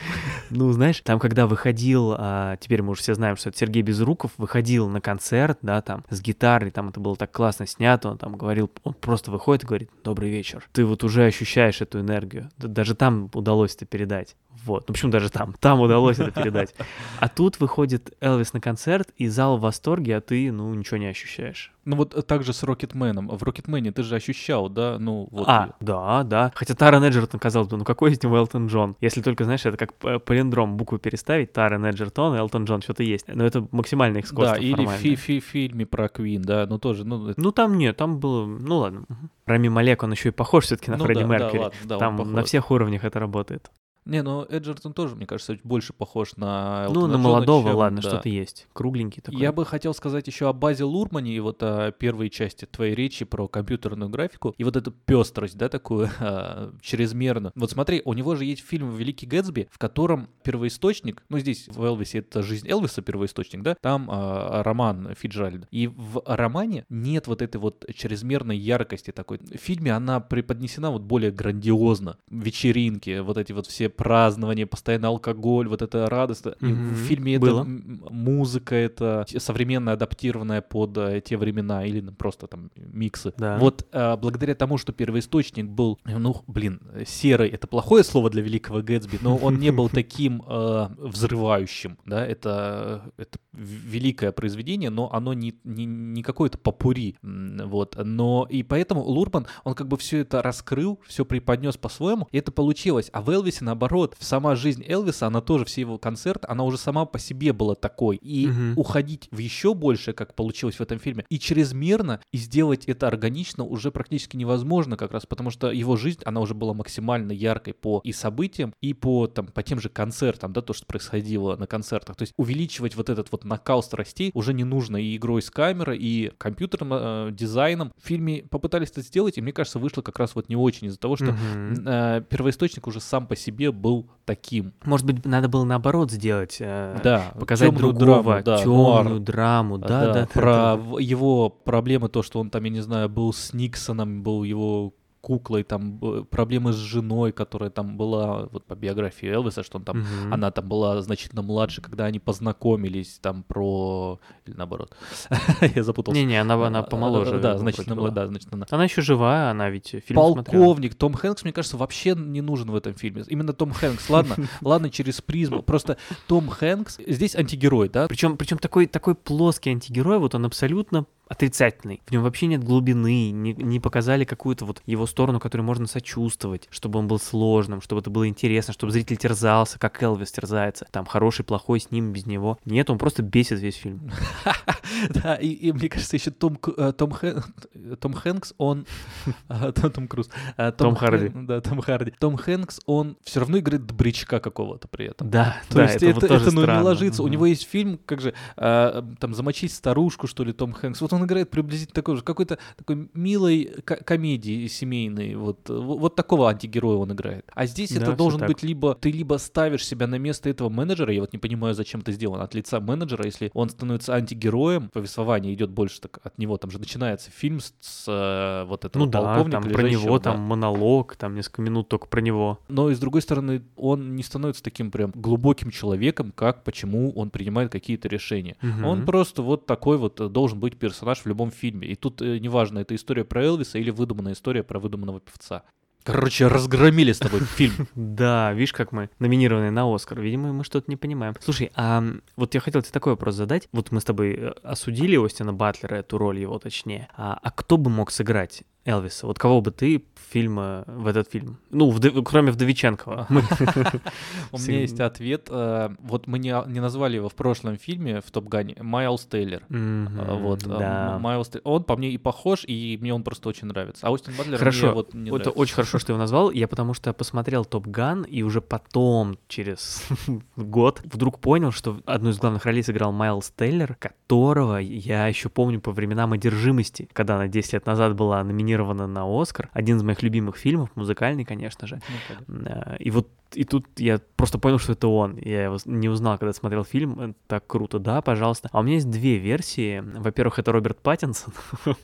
Ну знаешь, там когда выходил, а, теперь мы уже все знаем, что это Сергей Безруков, выходил на концерт, да, там с гитарой, там это было так классно снято, он там говорил, он просто выходит и говорит «Добрый вечер». Ты вот уже ощущаешь эту энергию. Даже там удалось это передать. Вот. Ну почему даже там? Там удалось это передать. А тут выходит Элвис на концерт, и зал в восторге, а ты, ну, ничего не ощущаешь. Ну вот так же с Рокетменом. В Рокетмене ты же ощущал, да, ну вот. а, да, да. Хотя Таран Эджертон, казалось бы, ну какой из него Элтон Джон? Если только, знаешь, это как палиндром буквы переставить, Таран Эджертон, Элтон Джон, что-то есть. Но это максимальное Да, экскурсия или в фи- фи- фильме про Квин, да, ну тоже, ну, это- Ну там нет, там было, ну ладно. Рами Малек, он еще и похож все-таки на Ну Фредди да, да, Меркьюри. ладно, да, там на всех уровнях это работает. Не, ну Эджертон тоже, мне кажется, больше похож на ну, Элтона на Джона, молодого, чем- ладно, да. что-то есть. Кругленький такой. Я бы хотел сказать еще о Базе Лурмане и вот о первой части твоей речи про компьютерную графику и вот эту пестрость, да, такую а, чрезмерную. Вот смотри, у него же есть фильм «Великий Гэтсби», в котором первоисточник, ну здесь в Элвисе это жизнь Элвиса первоисточник, да, там а, роман Фиджеральда. И в романе нет вот этой вот чрезмерной яркости такой. В фильме она преподнесена вот более грандиозно. Вечеринки, вот эти вот все празднование, постоянно алкоголь, вот это радость. И Мгм. В фильме Было. это музыка, это современно адаптированная под э, те времена или просто там миксы. Да. Вот э, благодаря тому, что первоисточник был, э, ну, блин, серый, это плохое слово для Великого Гэтсби, но он не был таким э, взрывающим, да, это, это великое произведение, но оно не, не, не какое-то попури, вот, но и поэтому Лурман, он как бы все это раскрыл, все преподнес по-своему, и это получилось, а в Элвисе наоборот, сама жизнь Элвиса, она тоже, все его концерты, она уже сама по себе была такой, и Мгм. уходить в еще больше, как получилось в этом фильме, и чрезмерно, и сделать это органично уже практически невозможно как раз, потому что его жизнь, она уже была максимально яркой по и событиям, и по, там, по тем же концертам, да, то, что происходило на концертах. То есть увеличивать вот этот вот накал страстей уже не нужно и игрой с камерой, и компьютерным э, дизайном. В фильме попытались это сделать, и мне кажется, вышло как раз вот не очень из-за того, что Мгм. э, первоисточник уже сам по себе был таким. Может быть, надо было наоборот сделать, э, Да, показать тёмную другого, драму, да, темную нуар. драму, да, да, да, про да. его проблемы, то, что он там, я не знаю, был с Никсоном, был его куклой, там проблемы с женой, которая там была, вот по биографии Элвиса, что он там, Мгм. она там была значительно младше, когда они познакомились, там про... Или наоборот. Я запутался. Не-не, она, она А, помоложе. Да, значительно, была. мла- да, значительно. Она еще живая, она ведь фильм смотрела. Полковник Том Хэнкс, мне кажется, вообще не нужен в этом фильме. Именно Том Хэнкс. Ладно, ладно, через призму. Просто Том Хэнкс здесь антигерой, да? Причем, причем такой, такой плоский антигерой, вот он абсолютно отрицательный. В нем вообще нет глубины, не, не показали какую-то вот его сторону, которой можно сочувствовать, чтобы он был сложным, чтобы это было интересно, чтобы зритель терзался, как Элвис терзается. Там хороший, плохой, с ним, без него. Нет, он просто бесит весь фильм. Да, и, мне кажется, еще Том, э, Том, Хэн- Том Хэнкс, он... а, Том Круз. А, Том Харди. Да, Том Харди. Том Хэнкс, он все равно играет добрячка какого-то при этом. Да, То есть это, это, ну, не ложится. У него есть фильм, как же, а, там, «Замочить старушку», что ли, Том Хэнкс. Вот он играет приблизительно такой же, какой-то такой милой ко- комедии семейной. Вот, вот, такого антигероя он играет. А здесь Да, это должен так. быть либо, ты либо ставишь себя на место этого менеджера, я вот не понимаю, зачем это сделано, от лица менеджера, если он становится антигероем, повествование идет больше так от него, там же начинается фильм с, с, э, вот этого Ну да, полковника, там про него, да. там монолог, там несколько минут только про него. Но и с другой стороны, он не становится таким прям глубоким человеком, как почему он принимает какие-то решения. Мгм. Он просто вот такой вот э, должен быть персонаж в любом фильме. И тут э, неважно, это история про Элвиса или выдуманная история про выдуманного певца. Короче, разгромили с тобой фильм. Да, видишь, как мы номинированы на Оскар. Видимо, мы что-то не понимаем. Слушай, а вот я хотел тебе такой вопрос задать. Вот мы с тобой э, осудили Остина Батлера, эту роль его точнее. А, а кто бы мог сыграть Элвиса? Вот кого бы ты в фильм, в этот фильм? Ну, вд- кроме Вдовиченкова. У меня есть ответ. э, Вот мы не назвали его в прошлом фильме, в Топ Гане, Майлз Тейлор. Э, Вот, э, Майлз. Он по мне и похож, и мне он просто очень нравится. А Остин Батлер мне вот не это очень хорошо, что его назвал. Я потому что посмотрел Топ Ган и уже потом, через год, вдруг понял, что одну из главных ролей сыграл Майлз Тейлор, которого я еще помню по временам одержимости, когда она 10 лет назад была номинирована на Оскар. Один из моих любимых фильмов, музыкальный, конечно же. Ну. Э, И вот и тут я просто понял, что это он. Я его не узнал, когда смотрел фильм. Так круто, да, пожалуйста. А у меня есть две версии. Во-первых, это Роберт Паттинсон.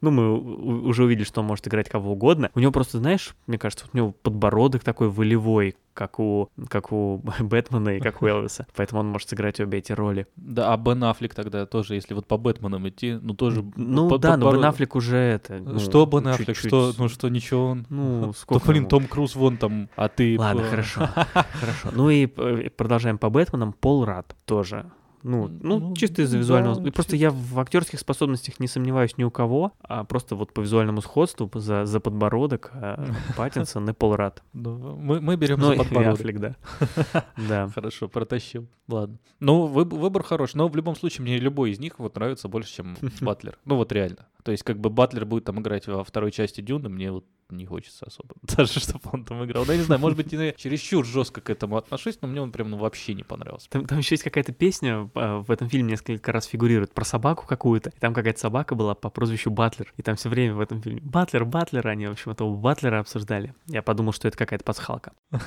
Ну, мы уже увидели, что он может играть кого угодно. У него просто, знаешь, мне кажется, у него подбородок такой волевой, как у, как у Бэтмена и как у Элвиса. Поэтому он может сыграть обе эти роли. Да, а Бен Аффлек тогда тоже, если вот по Бэтменам идти, ну тоже... Ну под- да, но Бен. Аффлек уже это... ну, что Бен Аффлек? чуть-чуть- Что, ну что, ничего он... Ну, сколько блин, ему? Том Круз вон там, а ты... Ладно, хорошо, хорошо. Ну и э, продолжаем по Бэтменам. Пол Рад тоже. Ну, ну, Ну, чисто из-за да, визуального... и Просто я в актерских способностях не сомневаюсь ни у кого, а просто вот по визуальному сходству, за, за подбородок а, Паттинсон и Пол Рад. ну, мы, мы берем Ну за и подбородок. Аффлек, да. Да. Хорошо, протащил. Ладно. Ну, выб- выбор хорош. Но в любом случае мне любой из них вот нравится больше, чем Батлер. Ну вот реально. То есть как бы Батлер будет там играть во второй части Дюны, мне вот не хочется особо. Даже чтобы он там играл. Ну, я не знаю, может быть, я чересчур жестко к этому отношусь, но мне он прям ну, вообще не понравился. Там, там еще есть какая-то песня, в этом фильме несколько раз фигурирует, про собаку какую-то. И там какая-то собака была по прозвищу Батлер. И там все время в этом фильме Батлер, Батлер, они, в общем, этого Батлера обсуждали. Я подумал, что это какая-то пасхалка.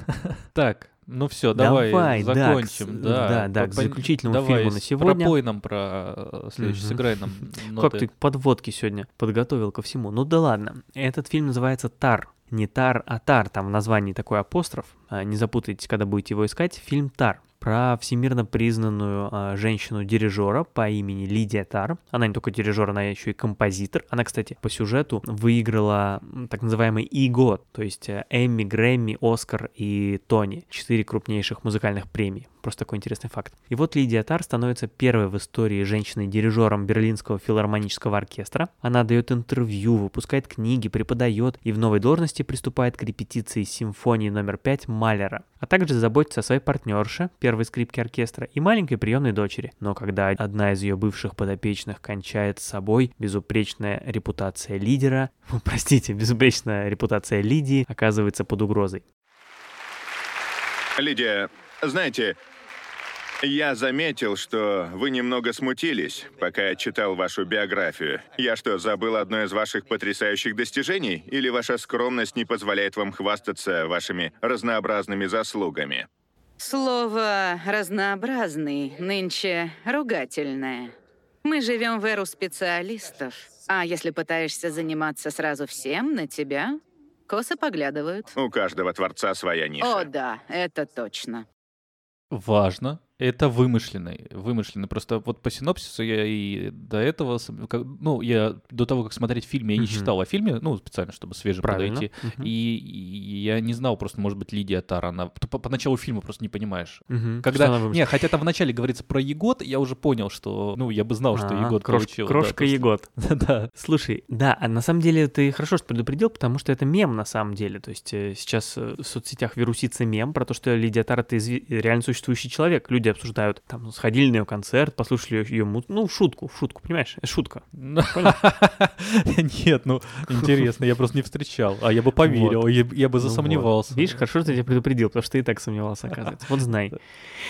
Так, ну все, давай, Давай, да, закончим. с- да, да, да, к заключительному давай, фильму на сегодня. Пропой нам про э, следующий, Мгм. сыграй нам Как ноты. ты подводки сегодня подготовил ко всему? Ну да ладно. Этот фильм называется «Тар». не Тар, а Тар, там в названии такой апостроф, не запутайтесь, когда будете его искать, фильм Тар про всемирно признанную э, женщину-дирижера по имени Лидия Тар. Она не только дирижер, она еще и композитор. Она, кстати, по сюжету выиграла так называемый ИГО, то есть э, Эмми, Грэмми, Оскар и Тони. Четыре крупнейших музыкальных премии. Просто такой интересный факт. И вот Лидия Тар становится первой в истории женщиной-дирижером Берлинского филармонического оркестра. Она дает интервью, выпускает книги, преподает и в новой должности приступает к репетиции симфонии номер 5 Малера, а также заботится о своей партнерше, первой скрипке оркестра, и маленькой приемной дочери. Но когда одна из ее бывших подопечных кончает с собой, безупречная репутация лидера, простите, безупречная репутация Лидии оказывается под угрозой. Лидия, знаете, я заметил, что вы немного смутились, пока я читал вашу биографию. Я что, забыл одно из ваших потрясающих достижений? Или ваша скромность не позволяет вам хвастаться вашими разнообразными заслугами? Слово «разнообразный» нынче ругательное. Мы живем в эру специалистов, а если пытаешься заниматься сразу всем, на тебя косо поглядывают. У каждого творца своя ниша. О, да, это точно. Важно, это вымышленный, вымышленный. Просто вот по синопсису я и до этого, ну, я до того, как смотреть фильм, я не читал о фильме, ну, специально, чтобы свежим Правильно. подойти. Мгм. И, и я не знал просто, может быть, Лидия Тара, она... По, по началу фильма просто не понимаешь. Мгм. Когда... Не, хотя там вначале говорится про Егот, я уже понял, что... Ну, я бы знал, что А, Егот крош- получил. да, Крошка просто- Егот. Да. Слушай, да, а на самом деле ты хорошо что предупредил, потому что это мем на самом деле. То есть э, сейчас э, в соцсетях вирусится мем про то, что Лидия Тар — это реально существующий человек. Люди обсуждают, там, сходили на ее концерт, послушали ее, музыку. Ну, в шутку, в шутку, понимаешь? Шутка. Нет, ну, интересно, я просто не встречал. А я бы поверил, я, бы Ну засомневался. Видишь, хорошо, что я тебя предупредил, потому что ты и так сомневался, оказывается. Вот знай.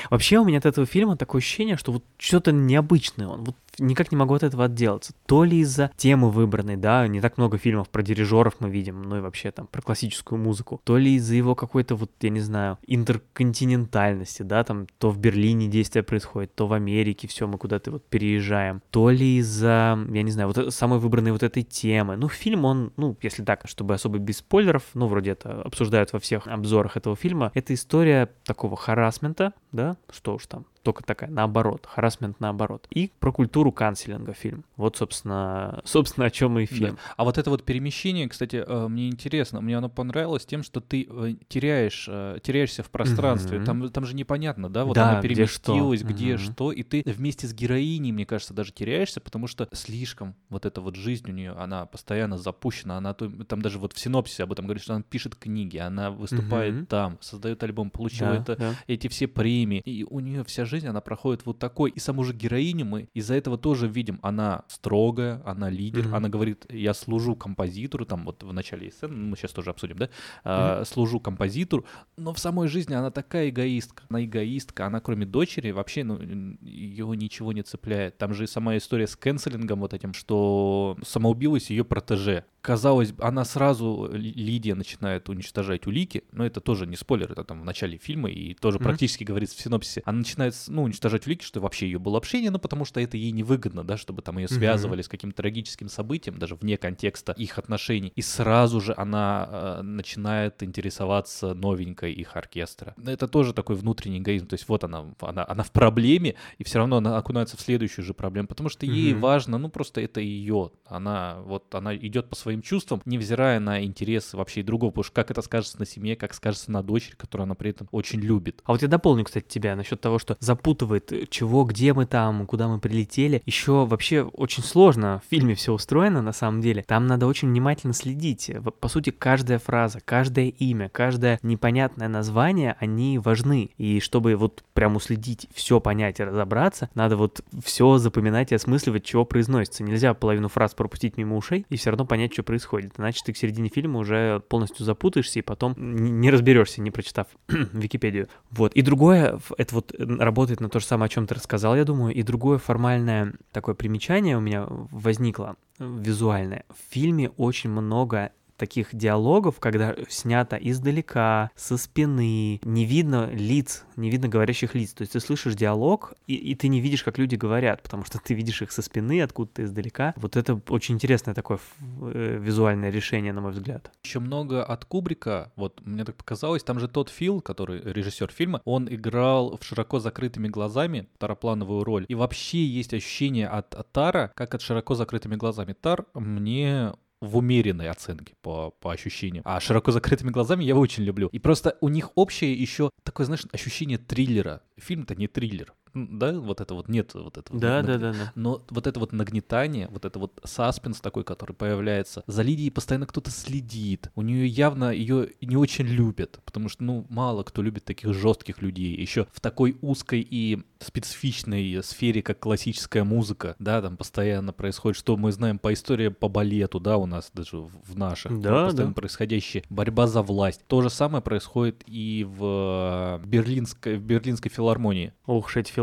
Вообще у меня от этого фильма такое ощущение, что вот что-то необычное он. Вот никак не могу от этого отделаться. То ли из-за темы выбранной, да, не так много фильмов про дирижеров мы видим, ну и вообще там про классическую музыку. То ли из-за его какой-то вот, я не знаю, интерконтинентальности, да, там то в Берлине действие происходит, то в Америке, все, мы куда-то вот переезжаем. То ли из-за, я не знаю, вот э- самой выбранной вот этой темы. Ну, фильм, он, ну, если так, чтобы особо без спойлеров, ну, вроде это обсуждают во всех обзорах этого фильма, это история такого харасмента, да, что уж там, только такая, наоборот, харасмент наоборот. И про культуру канцелинга фильм. Вот, собственно, собственно, о чем и фильм. Да. А вот это вот перемещение, кстати, э, мне интересно, мне оно понравилось тем, что ты э, теряешь, э, теряешься в пространстве. Мгм. Там, там же непонятно, да, вот Да, она где что. переместилась, где Мгм. что, и ты вместе с героиней, мне кажется, даже теряешься, потому что слишком вот эта вот жизнь у нее, она постоянно запущена, она там даже вот в синопсисе об этом говорит, что она пишет книги, она выступает Мгм. там, создает альбом, получила Да, это, да. эти все премии, и у нее вся жизнь, она проходит вот такой, и саму же героиню мы из-за этого тоже видим, она строгая, она лидер, Мгм. она говорит, я служу композитору, там вот в начале есть сцена, мы сейчас тоже обсудим, да, А, служу композитору, но в самой жизни она такая эгоистка, она эгоистка, она кроме дочери вообще, ну, ее ничего не цепляет, там же и сама история с канцелингом вот этим, что самоубилась ее протеже, казалось, бы, она сразу, Ли- Лидия начинает уничтожать улики, но это тоже не спойлер, это там в начале фильма, и тоже Мгм. практически говорится в синопсисе. Она начинает, ну, уничтожать улики, что вообще ее было общение, ну, потому что это ей невыгодно, да, чтобы там ее связывали с каким-то трагическим событием, даже вне контекста их отношений. И сразу же она э, начинает интересоваться новенькой их оркестра. Это тоже такой внутренний эгоизм, то есть вот она, она, она в проблеме, и все равно она окунается в следующую же проблему, потому что ей Мгм. важно, ну, просто это ее, она вот, она идет по своим чувствам, невзирая на интересы вообще и другого, потому что как это скажется на семье, как скажется на дочери, которую она при этом очень любит. А вот я дополню, кстати, тебя насчет того, что запутывает, э, чего, где мы там, куда мы прилетели. Еще вообще очень сложно в фильме все устроено, на самом деле. Там надо очень внимательно следить. В- По сути, каждая фраза, каждое имя, каждое непонятное название, они важны. И чтобы вот прям уследить, все понять и разобраться, надо вот все запоминать и осмысливать, чего произносится. Нельзя половину фраз пропустить мимо ушей и все равно понять, что происходит. Иначе ты к середине фильма уже полностью запутаешься и потом не разберешься, не прочитав Википедию. Вот. И другое, это вот э, работает на то же самое, о чем ты рассказал, я думаю, и другое формальное такое примечание у меня возникло, э, визуальное. В фильме очень много таких диалогов, когда снято издалека, со спины, не видно лиц, не видно говорящих лиц. То есть ты слышишь диалог, и, и ты не видишь, как люди говорят, потому что ты видишь их со спины, откуда-то издалека. Вот это очень интересное такое э, визуальное решение, на мой взгляд. Еще много от Кубрика, вот мне так показалось, там же тот Фил, который режиссер фильма, он играл в широко закрытыми глазами тароплановую роль. И вообще есть ощущение от, от Тара, как от широко закрытыми глазами. Тар мне в умеренной оценке по, по ощущениям. А широко закрытыми глазами я очень люблю. И просто у них общее еще такое, знаешь, ощущение триллера. Фильм-то не триллер да, вот это вот нет вот этого. Да, вот, да, да, да. Но вот это вот нагнетание, вот это вот саспенс такой, который появляется, за Лидией постоянно кто-то следит, у нее явно ее не очень любят, потому что, ну, мало кто любит таких жестких людей, еще в такой узкой и специфичной сфере, как классическая музыка, да, там постоянно происходит, что мы знаем по истории по балету, да, у нас даже в наших, да, постоянно да. происходящая борьба за власть. То же самое происходит и в Берлинской, в Берлинской филармонии. Ох, эти филармонии,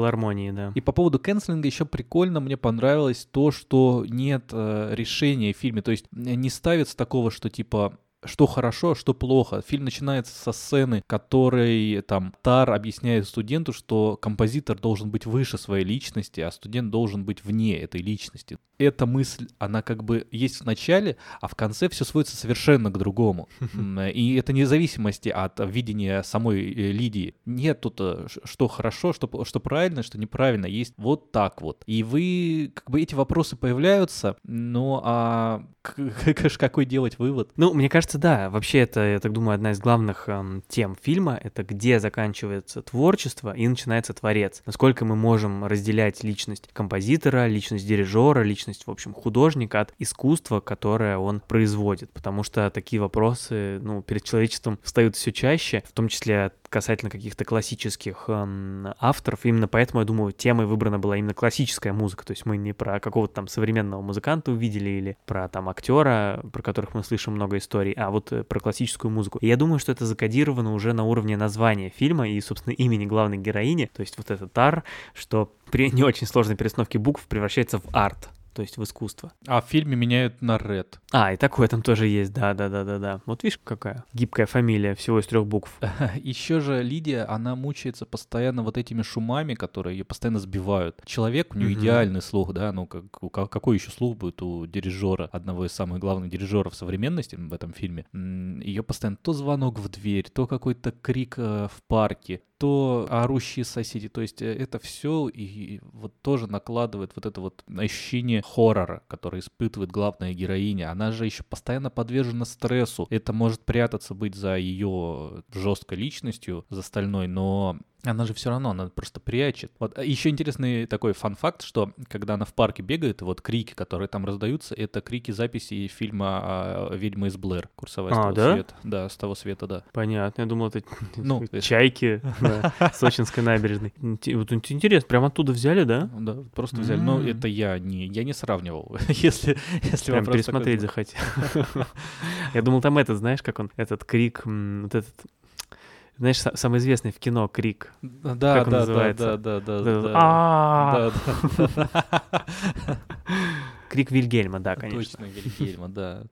да. И по поводу кэнслинга еще прикольно мне понравилось то, что нет э, решения в фильме, то есть не ставится такого, что типа что хорошо, а что плохо. Фильм начинается со сцены, которой там Тар объясняет студенту, что композитор должен быть выше своей личности, а студент должен быть вне этой личности. Эта мысль, она как бы есть в начале, а в конце все сводится совершенно к другому. И это независимости от видения самой э, Лидии. Нет тут э, что хорошо, что, что правильно, что неправильно. Есть вот так вот. И вы, как бы эти вопросы появляются, но а какой делать вывод? Ну, мне кажется, да. Вообще, это, я так думаю, одна из главных эм, тем фильма — это где заканчивается творчество и начинается творец. Насколько мы можем разделять личность композитора, личность дирижера, личность, в общем, художника от искусства, которое он производит. Потому что такие вопросы, ну, перед человечеством встают все чаще, в том числе касательно каких-то классических эм, авторов. Именно поэтому, я думаю, темой выбрана была именно классическая музыка. То есть мы не про какого-то там современного музыканта увидели или про там актера, про которых мы слышим много историй, а вот э, про классическую музыку. И я думаю, что это закодировано уже на уровне названия фильма и, собственно, имени главной героини. То есть вот этот Тар, что при не очень сложной перестановке букв превращается в арт то есть в искусство. А в фильме меняют на Red. А, и такое там тоже есть, да-да-да-да-да. Вот видишь, какая гибкая фамилия, всего из трех букв. Еще же Лидия, она мучается постоянно вот этими шумами, которые ее постоянно сбивают. Человек, у нее угу. идеальный слух, да, ну как, какой еще слух будет у дирижера, одного из самых главных дирижеров современности в этом фильме. Ее постоянно то звонок в дверь, то какой-то крик э, в парке, то орущие соседи. То есть э, это все и вот тоже накладывает вот это вот ощущение хоррора, который испытывает главная героиня. Она же еще постоянно подвержена стрессу. Это может прятаться быть за ее жесткой личностью, за стальной, но она же все равно, она просто прячет. Вот а еще интересный такой фан-факт, что когда она в парке бегает, вот крики, которые там раздаются, это крики записи фильма а, «Ведьма из Блэр», курсовая а, с того да? света. Да, с того света, да. Понятно, я думал, это ну, чайки на Сочинской набережной. Вот интересно, прям оттуда взяли, да? Да, просто взяли. Но это я не, я не сравнивал, если, если Прям пересмотреть захотел. Я думал, там этот, знаешь, как он, этот крик, вот этот знаешь, самый известный в кино крик. Да, как он да, называется? да, да, да, да. Крик Вильгельма, да, конечно. Точно, Вильгельма, да.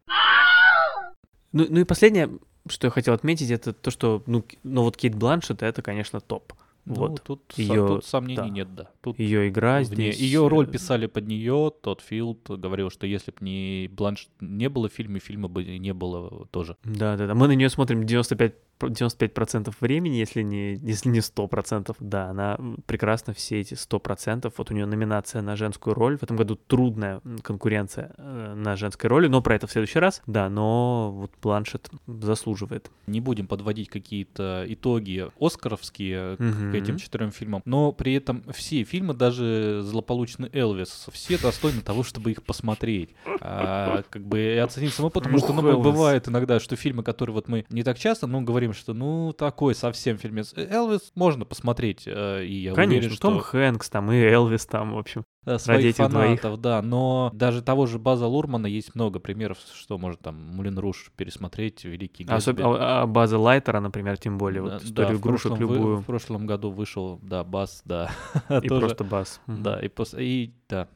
Ну, ну и последнее, что я хотел отметить, это то, что, ну, ну вот Кейт Бланшет, это, конечно, топ. Ну, вот. тут, ее, тут сомнений да. нет, да. Тут ее игра здесь... Ее роль писали под нее, тот Филд говорил, что если бы не Бланш не было в фильме, фильма бы не было тоже. Да-да-да, мы на нее смотрим 95 95% времени, если не, если не 100%, да, она прекрасно все эти 100%. Вот у нее номинация на женскую роль. В этом году трудная конкуренция э, на женской роли, но про это в следующий раз. Да, но вот Бланшет заслуживает. Не будем подводить какие-то итоги оскаровские угу. к этим четырем фильмам, но при этом все фильмы, даже злополучный Элвис, все достойны того, чтобы их посмотреть. А, как бы и оценить самому, потому что ну, бывает иногда, что фильмы, которые вот мы не так часто, но говорим, говорим, что ну такой совсем фильмец. Э, Элвис можно посмотреть, э, и я Конечно, уверен, что... Том Хэнкс там и Элвис там, в общем. Э, своих фанатов, двоих. да, но даже того же База Лурмана есть много примеров, что может там Мулин Руш пересмотреть, Великий Гэтсби. А, а База Лайтера, например, тем более, вот историю да, игрушек в любую. Вы, в прошлом году вышел, да, Бас, да. И просто Бас. Да, и, пос... и да,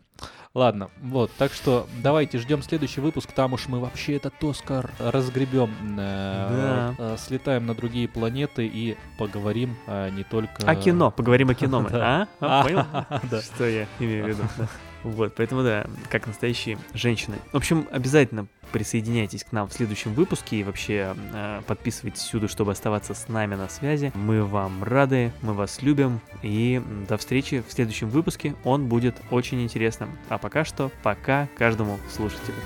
Ладно, вот, так что давайте ждем следующий выпуск, там уж мы вообще этот Оскар разгребем. Э, Да. э, Слетаем на другие планеты и поговорим э, не только... О кино, поговорим о кино мы, а? А, Понял? Что я имею в виду? Вот, поэтому да, как настоящие женщины. В общем, обязательно присоединяйтесь к нам в следующем выпуске и вообще э, подписывайтесь всюду, чтобы оставаться с нами на связи. Мы вам рады, мы вас любим и до встречи в следующем выпуске. Он будет очень интересным. А пока что, пока каждому слушателю.